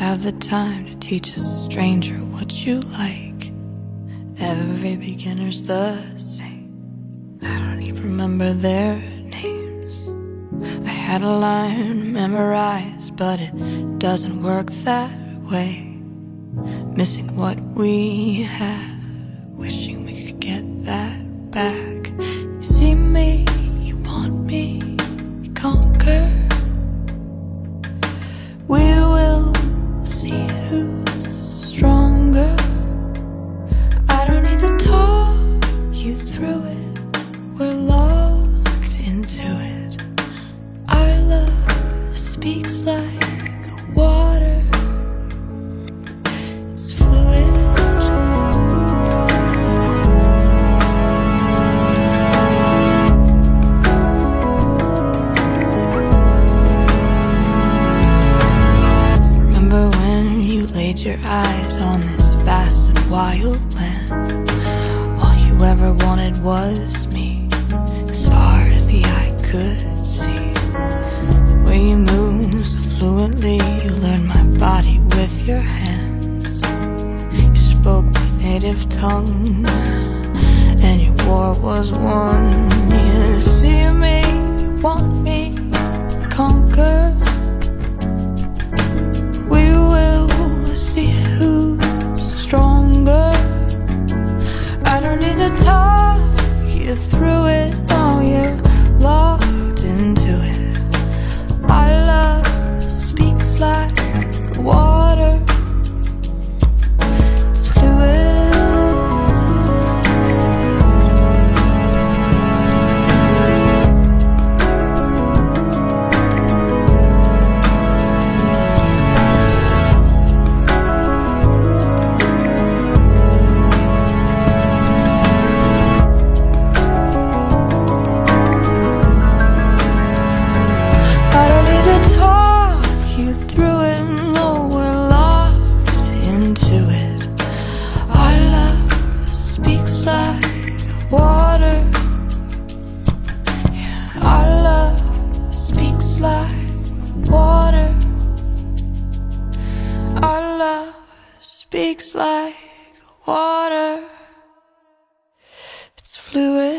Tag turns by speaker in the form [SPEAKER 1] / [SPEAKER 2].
[SPEAKER 1] have the time to teach a stranger what you like. Every beginner's the same. I don't even remember their names. I had a line memorized, but it doesn't work that way. Missing what we had, wishing we could get that back. You see me, you want me, you. We speaks like water. It's fluid. Remember when you laid your eyes on this vast and wild land? All you ever wanted was me, as far as the eye could native tongue, and your war was won. You see love speaks like water. It's fluid.